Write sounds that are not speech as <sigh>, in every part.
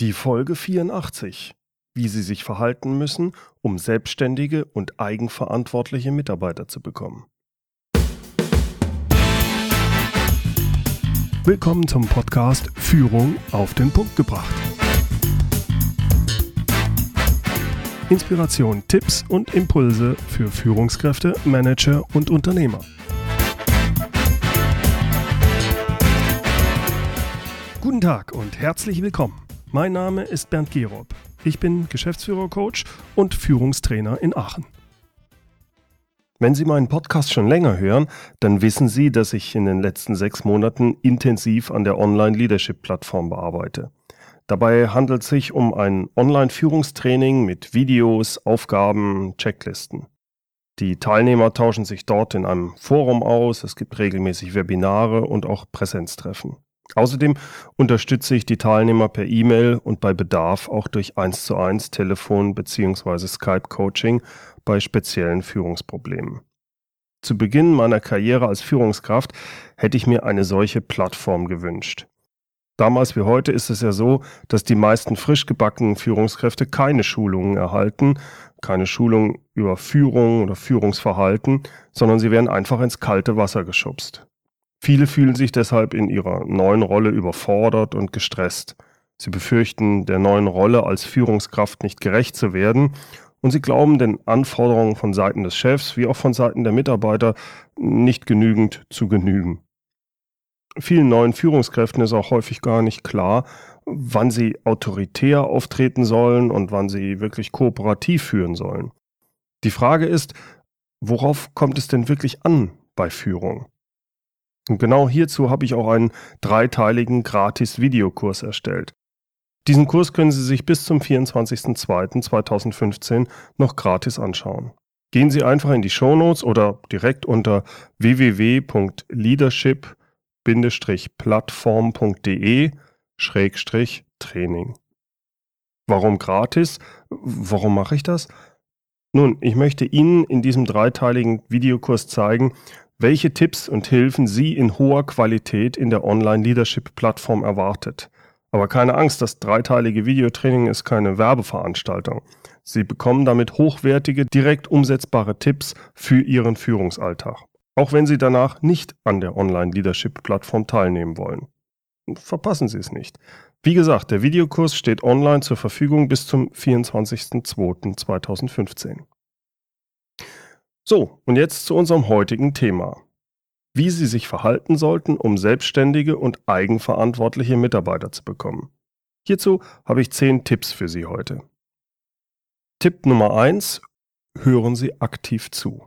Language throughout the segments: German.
Die Folge 84. Wie Sie sich verhalten müssen, um selbstständige und eigenverantwortliche Mitarbeiter zu bekommen. Willkommen zum Podcast Führung auf den Punkt gebracht. Inspiration, Tipps und Impulse für Führungskräfte, Manager und Unternehmer. Guten Tag und herzlich willkommen. Mein Name ist Bernd Gerob. Ich bin Geschäftsführer-Coach und Führungstrainer in Aachen. Wenn Sie meinen Podcast schon länger hören, dann wissen Sie, dass ich in den letzten sechs Monaten intensiv an der Online-Leadership-Plattform bearbeite. Dabei handelt es sich um ein Online-Führungstraining mit Videos, Aufgaben, Checklisten. Die Teilnehmer tauschen sich dort in einem Forum aus, es gibt regelmäßig Webinare und auch Präsenztreffen. Außerdem unterstütze ich die Teilnehmer per E-Mail und bei Bedarf auch durch 1 zu 1 Telefon bzw. Skype-Coaching bei speziellen Führungsproblemen. Zu Beginn meiner Karriere als Führungskraft hätte ich mir eine solche Plattform gewünscht. Damals wie heute ist es ja so, dass die meisten frisch gebackenen Führungskräfte keine Schulungen erhalten, keine Schulung über Führung oder Führungsverhalten, sondern sie werden einfach ins kalte Wasser geschubst. Viele fühlen sich deshalb in ihrer neuen Rolle überfordert und gestresst. Sie befürchten, der neuen Rolle als Führungskraft nicht gerecht zu werden und sie glauben den Anforderungen von Seiten des Chefs wie auch von Seiten der Mitarbeiter nicht genügend zu genügen. Vielen neuen Führungskräften ist auch häufig gar nicht klar, wann sie autoritär auftreten sollen und wann sie wirklich kooperativ führen sollen. Die Frage ist, worauf kommt es denn wirklich an bei Führung? Und genau hierzu habe ich auch einen dreiteiligen Gratis-Videokurs erstellt. Diesen Kurs können Sie sich bis zum 24.02.2015 noch gratis anschauen. Gehen Sie einfach in die Shownotes oder direkt unter www.leadership-plattform.de Training. Warum gratis? Warum mache ich das? Nun, ich möchte Ihnen in diesem dreiteiligen Videokurs zeigen, welche Tipps und Hilfen Sie in hoher Qualität in der Online-Leadership-Plattform erwartet. Aber keine Angst, das dreiteilige Videotraining ist keine Werbeveranstaltung. Sie bekommen damit hochwertige, direkt umsetzbare Tipps für Ihren Führungsalltag. Auch wenn Sie danach nicht an der Online-Leadership-Plattform teilnehmen wollen. Verpassen Sie es nicht. Wie gesagt, der Videokurs steht online zur Verfügung bis zum 24.02.2015. So, und jetzt zu unserem heutigen Thema. Wie Sie sich verhalten sollten, um selbstständige und eigenverantwortliche Mitarbeiter zu bekommen. Hierzu habe ich zehn Tipps für Sie heute. Tipp Nummer eins: Hören Sie aktiv zu.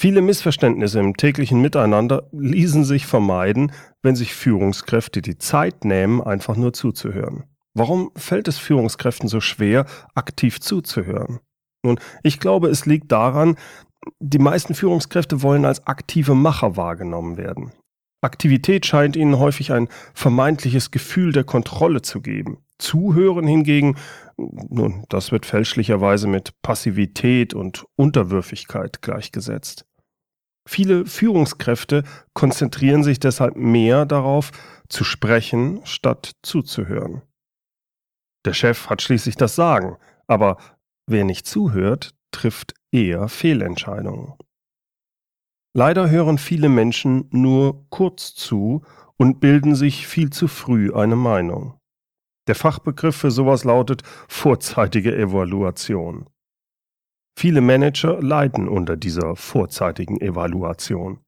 Viele Missverständnisse im täglichen Miteinander ließen sich vermeiden, wenn sich Führungskräfte die Zeit nehmen, einfach nur zuzuhören. Warum fällt es Führungskräften so schwer, aktiv zuzuhören? Nun, ich glaube, es liegt daran, die meisten Führungskräfte wollen als aktive Macher wahrgenommen werden. Aktivität scheint ihnen häufig ein vermeintliches Gefühl der Kontrolle zu geben. Zuhören hingegen, nun, das wird fälschlicherweise mit Passivität und Unterwürfigkeit gleichgesetzt. Viele Führungskräfte konzentrieren sich deshalb mehr darauf, zu sprechen, statt zuzuhören. Der Chef hat schließlich das Sagen, aber Wer nicht zuhört, trifft eher Fehlentscheidungen. Leider hören viele Menschen nur kurz zu und bilden sich viel zu früh eine Meinung. Der Fachbegriff für sowas lautet vorzeitige Evaluation. Viele Manager leiden unter dieser vorzeitigen Evaluation.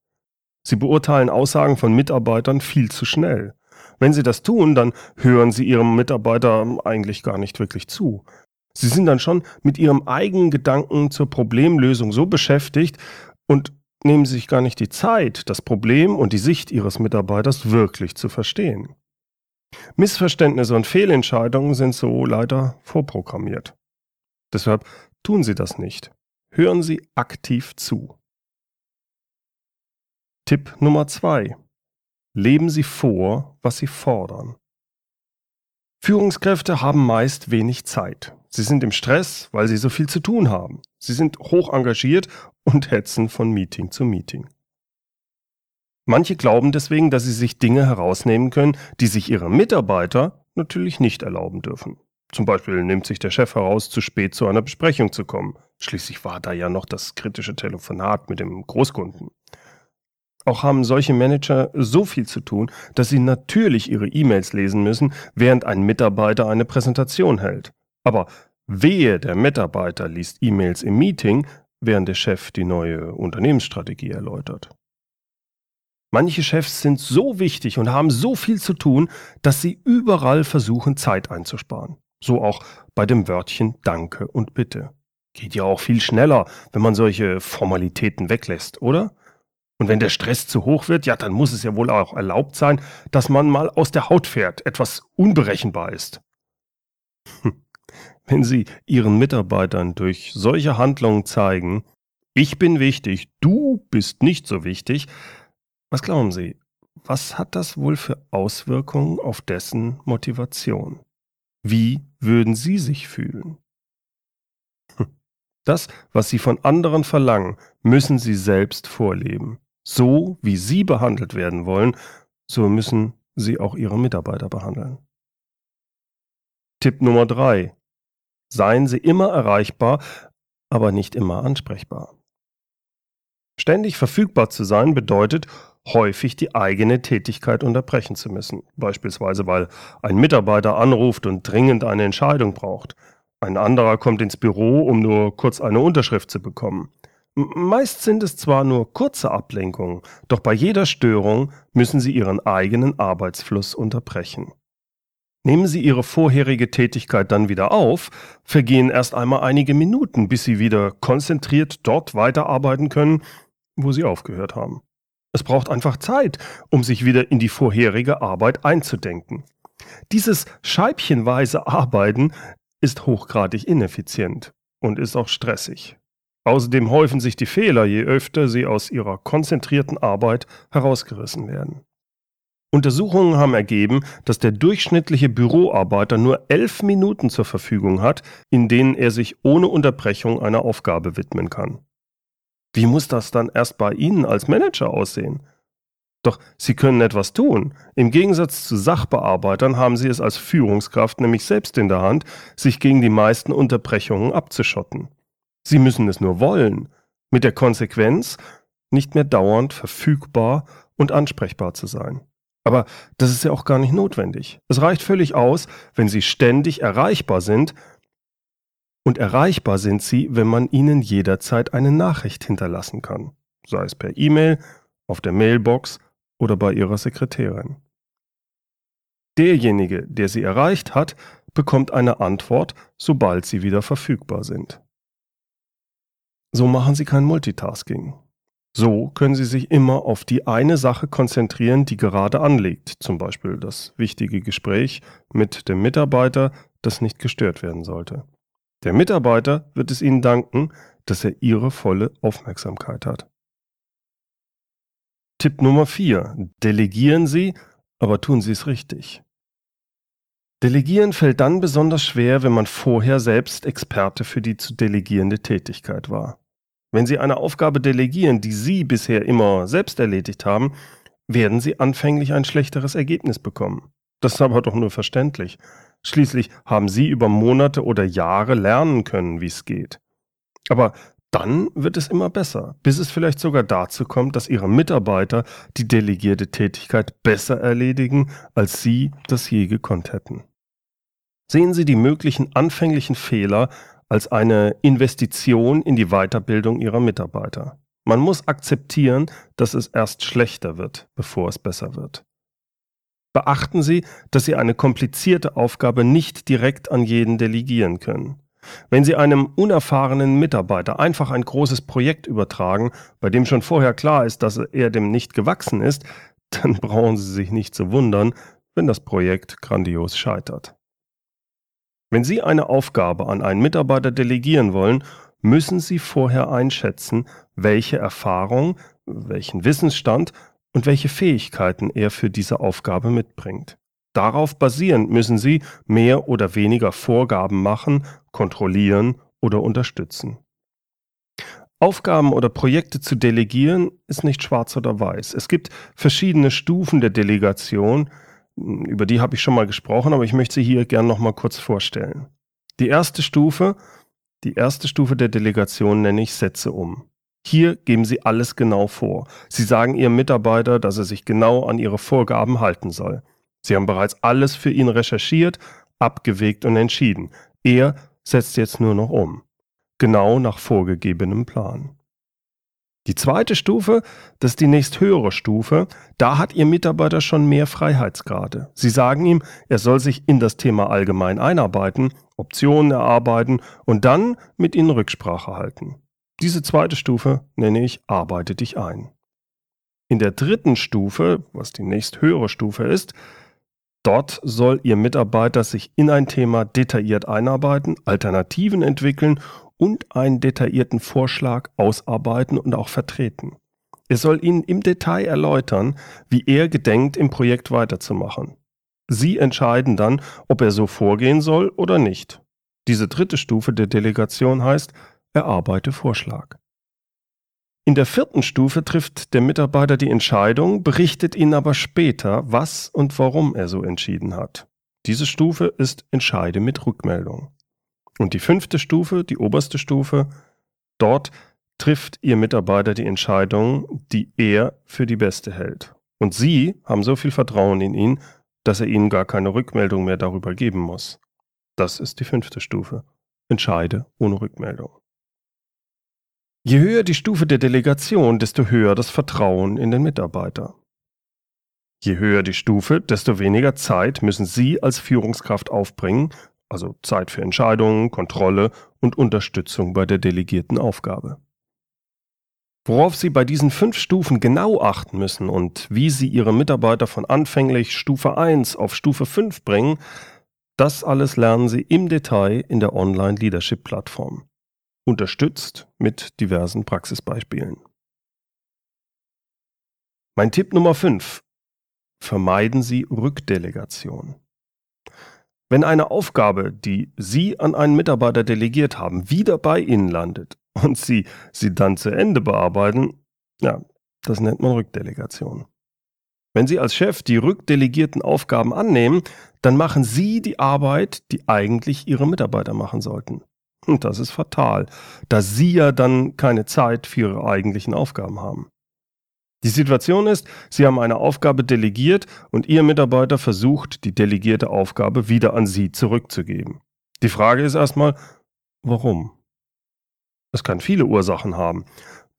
Sie beurteilen Aussagen von Mitarbeitern viel zu schnell. Wenn sie das tun, dann hören sie ihrem Mitarbeiter eigentlich gar nicht wirklich zu. Sie sind dann schon mit ihrem eigenen Gedanken zur Problemlösung so beschäftigt und nehmen sich gar nicht die Zeit, das Problem und die Sicht ihres Mitarbeiters wirklich zu verstehen. Missverständnisse und Fehlentscheidungen sind so leider vorprogrammiert. Deshalb tun Sie das nicht. Hören Sie aktiv zu. Tipp Nummer zwei: Leben Sie vor, was Sie fordern. Führungskräfte haben meist wenig Zeit. Sie sind im Stress, weil sie so viel zu tun haben. Sie sind hoch engagiert und hetzen von Meeting zu Meeting. Manche glauben deswegen, dass sie sich Dinge herausnehmen können, die sich ihre Mitarbeiter natürlich nicht erlauben dürfen. Zum Beispiel nimmt sich der Chef heraus, zu spät zu einer Besprechung zu kommen. Schließlich war da ja noch das kritische Telefonat mit dem Großkunden. Auch haben solche Manager so viel zu tun, dass sie natürlich ihre E-Mails lesen müssen, während ein Mitarbeiter eine Präsentation hält. Aber wehe, der Mitarbeiter liest E-Mails im Meeting, während der Chef die neue Unternehmensstrategie erläutert. Manche Chefs sind so wichtig und haben so viel zu tun, dass sie überall versuchen, Zeit einzusparen. So auch bei dem Wörtchen Danke und Bitte. Geht ja auch viel schneller, wenn man solche Formalitäten weglässt, oder? Und wenn der Stress zu hoch wird, ja, dann muss es ja wohl auch erlaubt sein, dass man mal aus der Haut fährt, etwas unberechenbar ist. Hm. Wenn Sie Ihren Mitarbeitern durch solche Handlungen zeigen, ich bin wichtig, du bist nicht so wichtig, was glauben Sie, was hat das wohl für Auswirkungen auf dessen Motivation? Wie würden Sie sich fühlen? Hm. Das, was Sie von anderen verlangen, müssen Sie selbst vorleben so wie Sie behandelt werden wollen, so müssen Sie auch Ihre Mitarbeiter behandeln. Tipp Nummer drei: Seien Sie immer erreichbar, aber nicht immer ansprechbar. Ständig verfügbar zu sein bedeutet, häufig die eigene Tätigkeit unterbrechen zu müssen, beispielsweise weil ein Mitarbeiter anruft und dringend eine Entscheidung braucht. Ein anderer kommt ins Büro, um nur kurz eine Unterschrift zu bekommen. Meist sind es zwar nur kurze Ablenkungen, doch bei jeder Störung müssen Sie Ihren eigenen Arbeitsfluss unterbrechen. Nehmen Sie Ihre vorherige Tätigkeit dann wieder auf, vergehen erst einmal einige Minuten, bis Sie wieder konzentriert dort weiterarbeiten können, wo Sie aufgehört haben. Es braucht einfach Zeit, um sich wieder in die vorherige Arbeit einzudenken. Dieses scheibchenweise Arbeiten ist hochgradig ineffizient und ist auch stressig. Außerdem häufen sich die Fehler, je öfter sie aus ihrer konzentrierten Arbeit herausgerissen werden. Untersuchungen haben ergeben, dass der durchschnittliche Büroarbeiter nur elf Minuten zur Verfügung hat, in denen er sich ohne Unterbrechung einer Aufgabe widmen kann. Wie muss das dann erst bei Ihnen als Manager aussehen? Doch Sie können etwas tun. Im Gegensatz zu Sachbearbeitern haben Sie es als Führungskraft nämlich selbst in der Hand, sich gegen die meisten Unterbrechungen abzuschotten. Sie müssen es nur wollen, mit der Konsequenz, nicht mehr dauernd verfügbar und ansprechbar zu sein. Aber das ist ja auch gar nicht notwendig. Es reicht völlig aus, wenn Sie ständig erreichbar sind, und erreichbar sind Sie, wenn man Ihnen jederzeit eine Nachricht hinterlassen kann, sei es per E-Mail, auf der Mailbox oder bei Ihrer Sekretärin. Derjenige, der Sie erreicht hat, bekommt eine Antwort, sobald Sie wieder verfügbar sind. So machen Sie kein Multitasking. So können Sie sich immer auf die eine Sache konzentrieren, die gerade anliegt, zum Beispiel das wichtige Gespräch mit dem Mitarbeiter, das nicht gestört werden sollte. Der Mitarbeiter wird es Ihnen danken, dass er Ihre volle Aufmerksamkeit hat. Tipp Nummer 4. Delegieren Sie, aber tun Sie es richtig. Delegieren fällt dann besonders schwer, wenn man vorher selbst Experte für die zu delegierende Tätigkeit war. Wenn Sie eine Aufgabe delegieren, die Sie bisher immer selbst erledigt haben, werden Sie anfänglich ein schlechteres Ergebnis bekommen. Das ist aber doch nur verständlich. Schließlich haben Sie über Monate oder Jahre lernen können, wie es geht. Aber dann wird es immer besser, bis es vielleicht sogar dazu kommt, dass Ihre Mitarbeiter die delegierte Tätigkeit besser erledigen, als Sie das je gekonnt hätten. Sehen Sie die möglichen anfänglichen Fehler als eine Investition in die Weiterbildung ihrer Mitarbeiter. Man muss akzeptieren, dass es erst schlechter wird, bevor es besser wird. Beachten Sie, dass Sie eine komplizierte Aufgabe nicht direkt an jeden delegieren können. Wenn Sie einem unerfahrenen Mitarbeiter einfach ein großes Projekt übertragen, bei dem schon vorher klar ist, dass er dem nicht gewachsen ist, <laughs> dann brauchen Sie sich nicht zu wundern, wenn das Projekt grandios scheitert. Wenn Sie eine Aufgabe an einen Mitarbeiter delegieren wollen, müssen Sie vorher einschätzen, welche Erfahrung, welchen Wissensstand und welche Fähigkeiten er für diese Aufgabe mitbringt. Darauf basierend müssen Sie mehr oder weniger Vorgaben machen, kontrollieren oder unterstützen. Aufgaben oder Projekte zu delegieren ist nicht schwarz oder weiß. Es gibt verschiedene Stufen der Delegation, Über die habe ich schon mal gesprochen, aber ich möchte sie hier gern noch mal kurz vorstellen. Die erste Stufe, die erste Stufe der Delegation nenne ich Sätze um. Hier geben Sie alles genau vor. Sie sagen Ihrem Mitarbeiter, dass er sich genau an Ihre Vorgaben halten soll. Sie haben bereits alles für ihn recherchiert, abgewegt und entschieden. Er setzt jetzt nur noch um. Genau nach vorgegebenem Plan. Die zweite Stufe, das ist die nächsthöhere Stufe, da hat Ihr Mitarbeiter schon mehr Freiheitsgrade. Sie sagen ihm, er soll sich in das Thema allgemein einarbeiten, Optionen erarbeiten und dann mit Ihnen Rücksprache halten. Diese zweite Stufe nenne ich Arbeite dich ein. In der dritten Stufe, was die nächsthöhere Stufe ist, dort soll Ihr Mitarbeiter sich in ein Thema detailliert einarbeiten, Alternativen entwickeln und einen detaillierten Vorschlag ausarbeiten und auch vertreten. Er soll Ihnen im Detail erläutern, wie er gedenkt, im Projekt weiterzumachen. Sie entscheiden dann, ob er so vorgehen soll oder nicht. Diese dritte Stufe der Delegation heißt, erarbeite Vorschlag. In der vierten Stufe trifft der Mitarbeiter die Entscheidung, berichtet Ihnen aber später, was und warum er so entschieden hat. Diese Stufe ist Entscheide mit Rückmeldung. Und die fünfte Stufe, die oberste Stufe, dort trifft Ihr Mitarbeiter die Entscheidung, die er für die beste hält. Und Sie haben so viel Vertrauen in ihn, dass er Ihnen gar keine Rückmeldung mehr darüber geben muss. Das ist die fünfte Stufe. Entscheide ohne Rückmeldung. Je höher die Stufe der Delegation, desto höher das Vertrauen in den Mitarbeiter. Je höher die Stufe, desto weniger Zeit müssen Sie als Führungskraft aufbringen, also Zeit für Entscheidungen, Kontrolle und Unterstützung bei der delegierten Aufgabe. Worauf Sie bei diesen fünf Stufen genau achten müssen und wie Sie Ihre Mitarbeiter von anfänglich Stufe 1 auf Stufe 5 bringen, das alles lernen Sie im Detail in der Online Leadership Plattform. Unterstützt mit diversen Praxisbeispielen. Mein Tipp Nummer 5. Vermeiden Sie Rückdelegation. Wenn eine Aufgabe, die Sie an einen Mitarbeiter delegiert haben, wieder bei Ihnen landet und Sie sie dann zu Ende bearbeiten, ja, das nennt man Rückdelegation. Wenn Sie als Chef die rückdelegierten Aufgaben annehmen, dann machen Sie die Arbeit, die eigentlich Ihre Mitarbeiter machen sollten. Und das ist fatal, da Sie ja dann keine Zeit für Ihre eigentlichen Aufgaben haben. Die Situation ist, Sie haben eine Aufgabe delegiert und Ihr Mitarbeiter versucht, die delegierte Aufgabe wieder an Sie zurückzugeben. Die Frage ist erstmal, warum? Es kann viele Ursachen haben.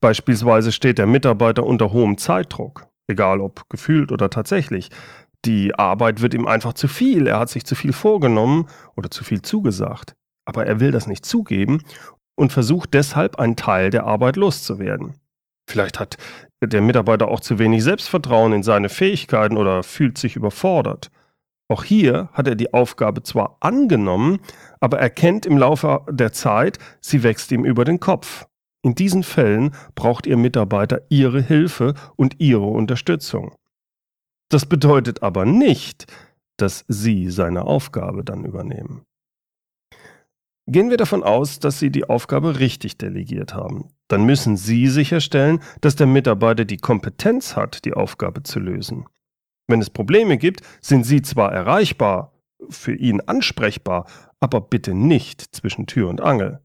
Beispielsweise steht der Mitarbeiter unter hohem Zeitdruck, egal ob gefühlt oder tatsächlich. Die Arbeit wird ihm einfach zu viel, er hat sich zu viel vorgenommen oder zu viel zugesagt. Aber er will das nicht zugeben und versucht deshalb einen Teil der Arbeit loszuwerden. Vielleicht hat der Mitarbeiter auch zu wenig Selbstvertrauen in seine Fähigkeiten oder fühlt sich überfordert. Auch hier hat er die Aufgabe zwar angenommen, aber erkennt im Laufe der Zeit, sie wächst ihm über den Kopf. In diesen Fällen braucht Ihr Mitarbeiter Ihre Hilfe und Ihre Unterstützung. Das bedeutet aber nicht, dass Sie seine Aufgabe dann übernehmen. Gehen wir davon aus, dass Sie die Aufgabe richtig delegiert haben. Dann müssen Sie sicherstellen, dass der Mitarbeiter die Kompetenz hat, die Aufgabe zu lösen. Wenn es Probleme gibt, sind Sie zwar erreichbar, für ihn ansprechbar, aber bitte nicht zwischen Tür und Angel.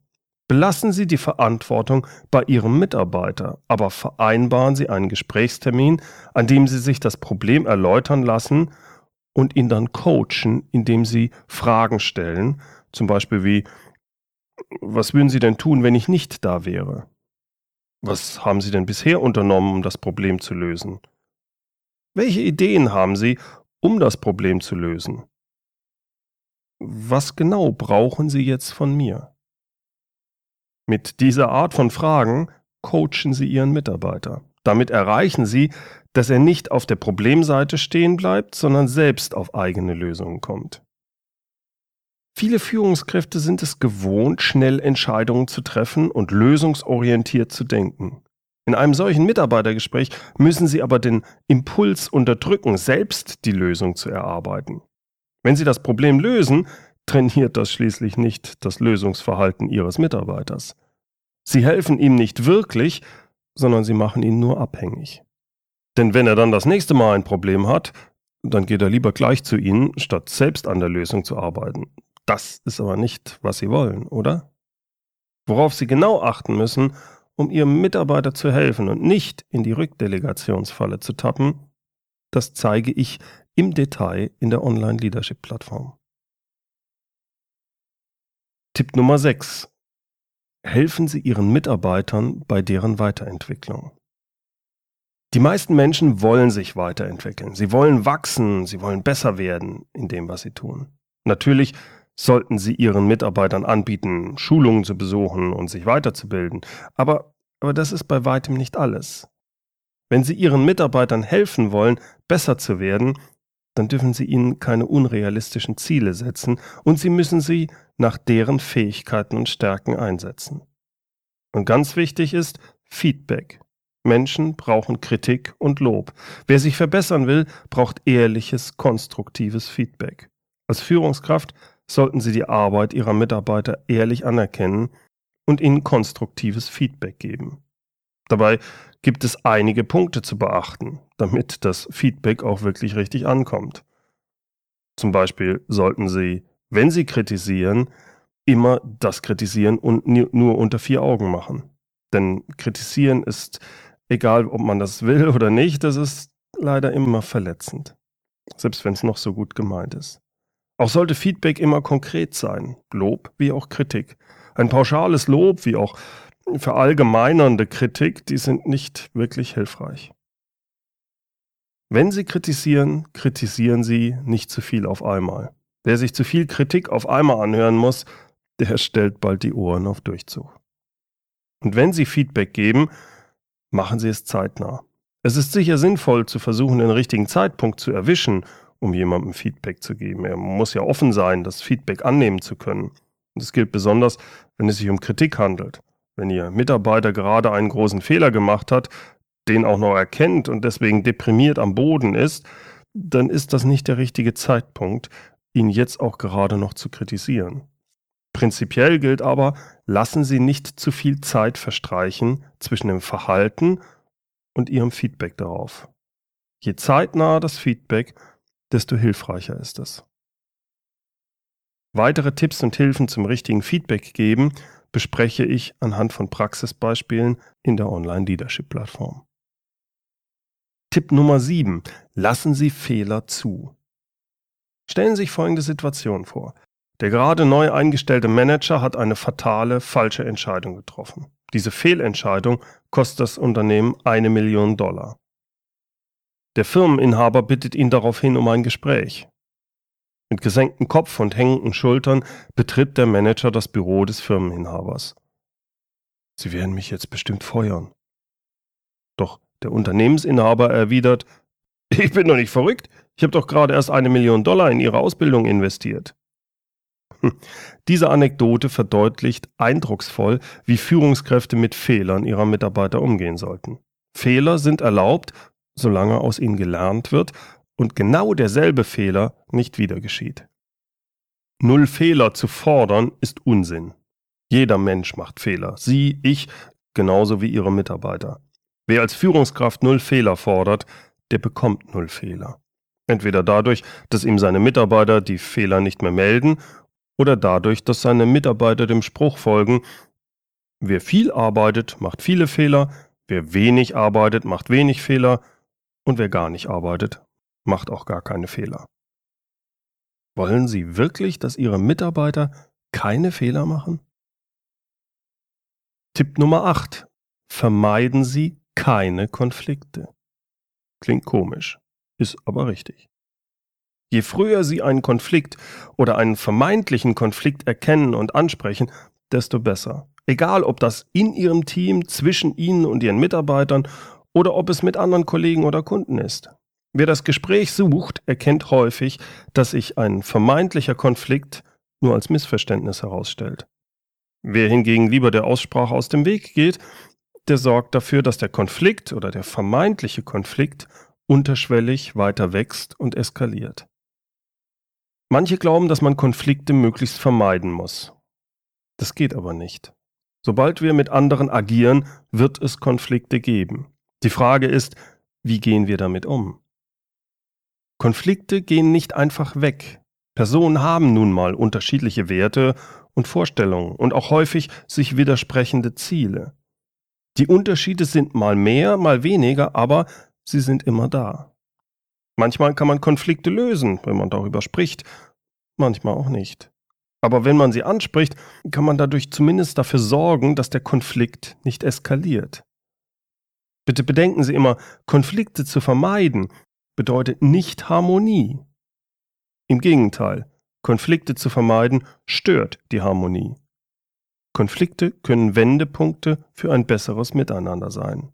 Belassen Sie die Verantwortung bei Ihrem Mitarbeiter, aber vereinbaren Sie einen Gesprächstermin, an dem Sie sich das Problem erläutern lassen und ihn dann coachen, indem Sie Fragen stellen, zum Beispiel wie, was würden Sie denn tun, wenn ich nicht da wäre? Was haben Sie denn bisher unternommen, um das Problem zu lösen? Welche Ideen haben Sie, um das Problem zu lösen? Was genau brauchen Sie jetzt von mir? Mit dieser Art von Fragen coachen Sie Ihren Mitarbeiter. Damit erreichen Sie, dass er nicht auf der Problemseite stehen bleibt, sondern selbst auf eigene Lösungen kommt. Viele Führungskräfte sind es gewohnt, schnell Entscheidungen zu treffen und lösungsorientiert zu denken. In einem solchen Mitarbeitergespräch müssen Sie aber den Impuls unterdrücken, selbst die Lösung zu erarbeiten. Wenn Sie das Problem lösen, trainiert das schließlich nicht das Lösungsverhalten Ihres Mitarbeiters. Sie helfen ihm nicht wirklich, sondern Sie machen ihn nur abhängig. Denn wenn er dann das nächste Mal ein Problem hat, dann geht er lieber gleich zu Ihnen, statt selbst an der Lösung zu arbeiten. Das ist aber nicht, was Sie wollen, oder? Worauf Sie genau achten müssen, um Ihrem Mitarbeiter zu helfen und nicht in die Rückdelegationsfalle zu tappen, das zeige ich im Detail in der Online-Leadership-Plattform. Tipp Nummer 6. Helfen Sie Ihren Mitarbeitern bei deren Weiterentwicklung. Die meisten Menschen wollen sich weiterentwickeln. Sie wollen wachsen, sie wollen besser werden in dem, was sie tun. Natürlich sollten sie ihren Mitarbeitern anbieten, Schulungen zu besuchen und sich weiterzubilden. Aber, aber das ist bei weitem nicht alles. Wenn sie ihren Mitarbeitern helfen wollen, besser zu werden, dann dürfen sie ihnen keine unrealistischen Ziele setzen und sie müssen sie nach deren Fähigkeiten und Stärken einsetzen. Und ganz wichtig ist Feedback. Menschen brauchen Kritik und Lob. Wer sich verbessern will, braucht ehrliches, konstruktives Feedback. Als Führungskraft sollten Sie die Arbeit Ihrer Mitarbeiter ehrlich anerkennen und ihnen konstruktives Feedback geben. Dabei gibt es einige Punkte zu beachten, damit das Feedback auch wirklich richtig ankommt. Zum Beispiel sollten Sie, wenn Sie kritisieren, immer das Kritisieren und nur unter vier Augen machen. Denn Kritisieren ist egal ob man das will oder nicht, das ist leider immer verletzend. Selbst wenn es noch so gut gemeint ist. Auch sollte Feedback immer konkret sein, Lob wie auch Kritik. Ein pauschales Lob wie auch verallgemeinernde Kritik, die sind nicht wirklich hilfreich. Wenn Sie kritisieren, kritisieren Sie nicht zu viel auf einmal. Wer sich zu viel Kritik auf einmal anhören muss, der stellt bald die Ohren auf Durchzug. Und wenn Sie Feedback geben, machen Sie es zeitnah. Es ist sicher sinnvoll zu versuchen, den richtigen Zeitpunkt zu erwischen, um jemandem Feedback zu geben. Er muss ja offen sein, das Feedback annehmen zu können. Und das gilt besonders, wenn es sich um Kritik handelt. Wenn Ihr Mitarbeiter gerade einen großen Fehler gemacht hat, den auch noch erkennt und deswegen deprimiert am Boden ist, dann ist das nicht der richtige Zeitpunkt, ihn jetzt auch gerade noch zu kritisieren. Prinzipiell gilt aber, lassen Sie nicht zu viel Zeit verstreichen zwischen dem Verhalten und Ihrem Feedback darauf. Je zeitnaher das Feedback, desto hilfreicher ist es. Weitere Tipps und Hilfen zum richtigen Feedback geben bespreche ich anhand von Praxisbeispielen in der Online-Leadership-Plattform. Tipp Nummer 7. Lassen Sie Fehler zu. Stellen Sie sich folgende Situation vor. Der gerade neu eingestellte Manager hat eine fatale, falsche Entscheidung getroffen. Diese Fehlentscheidung kostet das Unternehmen eine Million Dollar. Der Firmeninhaber bittet ihn daraufhin um ein Gespräch. Mit gesenktem Kopf und hängenden Schultern betritt der Manager das Büro des Firmeninhabers. Sie werden mich jetzt bestimmt feuern. Doch der Unternehmensinhaber erwidert, <laughs> ich bin doch nicht verrückt, ich habe doch gerade erst eine Million Dollar in Ihre Ausbildung investiert. Diese Anekdote verdeutlicht eindrucksvoll, wie Führungskräfte mit Fehlern ihrer Mitarbeiter umgehen sollten. Fehler sind erlaubt, solange aus ihnen gelernt wird und genau derselbe Fehler nicht wieder geschieht. Null Fehler zu fordern ist Unsinn. Jeder Mensch macht Fehler. Sie, ich, genauso wie ihre Mitarbeiter. Wer als Führungskraft null Fehler fordert, der bekommt null Fehler. Entweder dadurch, dass ihm seine Mitarbeiter die Fehler nicht mehr melden oder dadurch, dass seine Mitarbeiter dem Spruch folgen, wer viel arbeitet, macht viele Fehler, wer wenig arbeitet, macht wenig Fehler und wer gar nicht arbeitet, macht auch gar keine Fehler. Wollen Sie wirklich, dass Ihre Mitarbeiter keine Fehler machen? Tipp Nummer 8. Vermeiden Sie keine Konflikte. Klingt komisch, ist aber richtig. Je früher Sie einen Konflikt oder einen vermeintlichen Konflikt erkennen und ansprechen, desto besser. Egal, ob das in Ihrem Team, zwischen Ihnen und Ihren Mitarbeitern oder ob es mit anderen Kollegen oder Kunden ist. Wer das Gespräch sucht, erkennt häufig, dass sich ein vermeintlicher Konflikt nur als Missverständnis herausstellt. Wer hingegen lieber der Aussprache aus dem Weg geht, der sorgt dafür, dass der Konflikt oder der vermeintliche Konflikt unterschwellig weiter wächst und eskaliert. Manche glauben, dass man Konflikte möglichst vermeiden muss. Das geht aber nicht. Sobald wir mit anderen agieren, wird es Konflikte geben. Die Frage ist, wie gehen wir damit um? Konflikte gehen nicht einfach weg. Personen haben nun mal unterschiedliche Werte und Vorstellungen und auch häufig sich widersprechende Ziele. Die Unterschiede sind mal mehr, mal weniger, aber sie sind immer da. Manchmal kann man Konflikte lösen, wenn man darüber spricht, manchmal auch nicht. Aber wenn man sie anspricht, kann man dadurch zumindest dafür sorgen, dass der Konflikt nicht eskaliert. Bitte bedenken Sie immer, Konflikte zu vermeiden bedeutet nicht Harmonie. Im Gegenteil, Konflikte zu vermeiden stört die Harmonie. Konflikte können Wendepunkte für ein besseres Miteinander sein.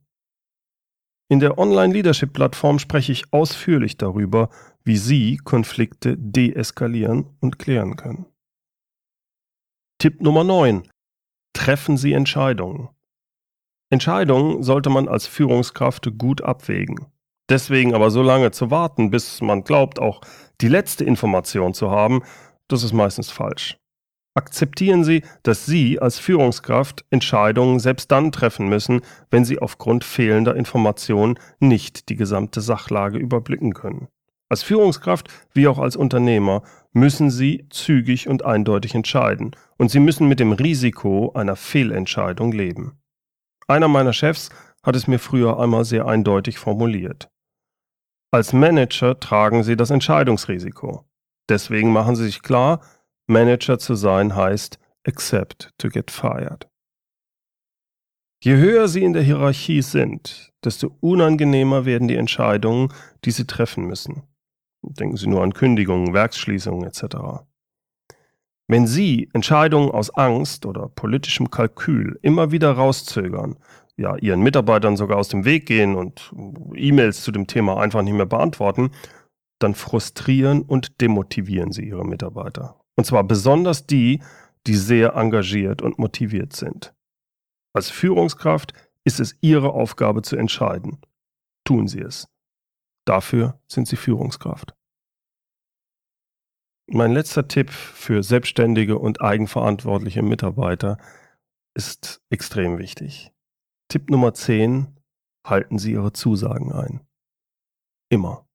In der Online-Leadership-Plattform spreche ich ausführlich darüber, wie Sie Konflikte deeskalieren und klären können. Tipp Nummer 9. Treffen Sie Entscheidungen. Entscheidungen sollte man als Führungskraft gut abwägen. Deswegen aber so lange zu warten, bis man glaubt, auch die letzte Information zu haben, das ist meistens falsch. Akzeptieren Sie, dass Sie als Führungskraft Entscheidungen selbst dann treffen müssen, wenn Sie aufgrund fehlender Informationen nicht die gesamte Sachlage überblicken können. Als Führungskraft wie auch als Unternehmer müssen Sie zügig und eindeutig entscheiden und Sie müssen mit dem Risiko einer Fehlentscheidung leben. Einer meiner Chefs hat es mir früher einmal sehr eindeutig formuliert. Als Manager tragen Sie das Entscheidungsrisiko. Deswegen machen Sie sich klar, Manager zu sein heißt accept to get fired. Je höher Sie in der Hierarchie sind, desto unangenehmer werden die Entscheidungen, die Sie treffen müssen. Denken Sie nur an Kündigungen, Werksschließungen etc. Wenn Sie Entscheidungen aus Angst oder politischem Kalkül immer wieder rauszögern, ja, ihren Mitarbeitern sogar aus dem Weg gehen und E-Mails zu dem Thema einfach nicht mehr beantworten, dann frustrieren und demotivieren sie ihre Mitarbeiter. Und zwar besonders die, die sehr engagiert und motiviert sind. Als Führungskraft ist es Ihre Aufgabe zu entscheiden. Tun Sie es. Dafür sind Sie Führungskraft. Mein letzter Tipp für selbstständige und eigenverantwortliche Mitarbeiter ist extrem wichtig. Tipp Nummer 10. Halten Sie Ihre Zusagen ein. Immer.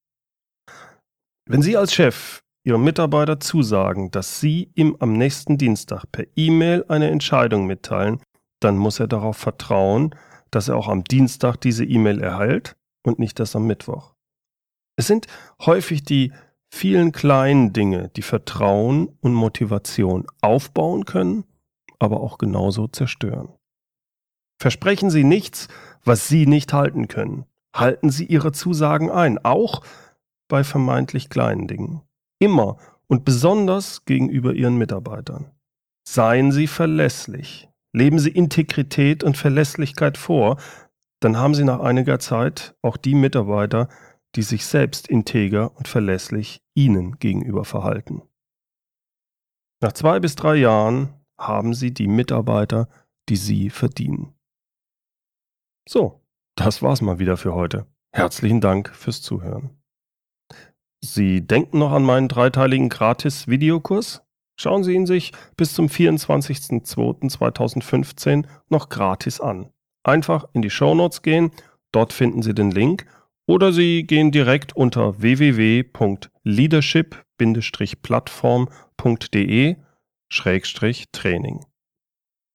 Wenn Sie als Chef Ihrem Mitarbeiter zusagen, dass Sie ihm am nächsten Dienstag per E-Mail eine Entscheidung mitteilen, dann muss er darauf vertrauen, dass er auch am Dienstag diese E-Mail erhält und nicht erst am Mittwoch. Es sind häufig die vielen kleinen Dinge, die Vertrauen und Motivation aufbauen können, aber auch genauso zerstören. Versprechen Sie nichts, was Sie nicht halten können. Halten Sie Ihre Zusagen ein, auch bei vermeintlich kleinen Dingen. Immer und besonders gegenüber Ihren Mitarbeitern. Seien Sie verlässlich. Leben Sie Integrität und Verlässlichkeit vor, dann haben Sie nach einiger Zeit auch die Mitarbeiter, die sich selbst integer und verlässlich Ihnen gegenüber verhalten. Nach zwei bis drei Jahren haben Sie die Mitarbeiter, die Sie verdienen. So, das war's mal wieder für heute. Herzlichen Dank fürs Zuhören. Sie denken noch an meinen dreiteiligen Gratis-Videokurs? Schauen Sie ihn sich bis zum 24.02.2015 noch gratis an. Einfach in die Shownotes gehen, dort finden Sie den Link oder Sie gehen direkt unter www.leadership-plattform.de-training.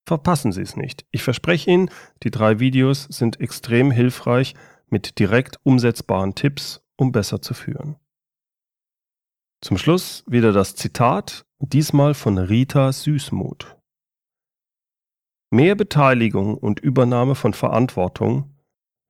Verpassen Sie es nicht. Ich verspreche Ihnen, die drei Videos sind extrem hilfreich mit direkt umsetzbaren Tipps, um besser zu führen. Zum Schluss wieder das Zitat, diesmal von Rita Süßmuth. Mehr Beteiligung und Übernahme von Verantwortung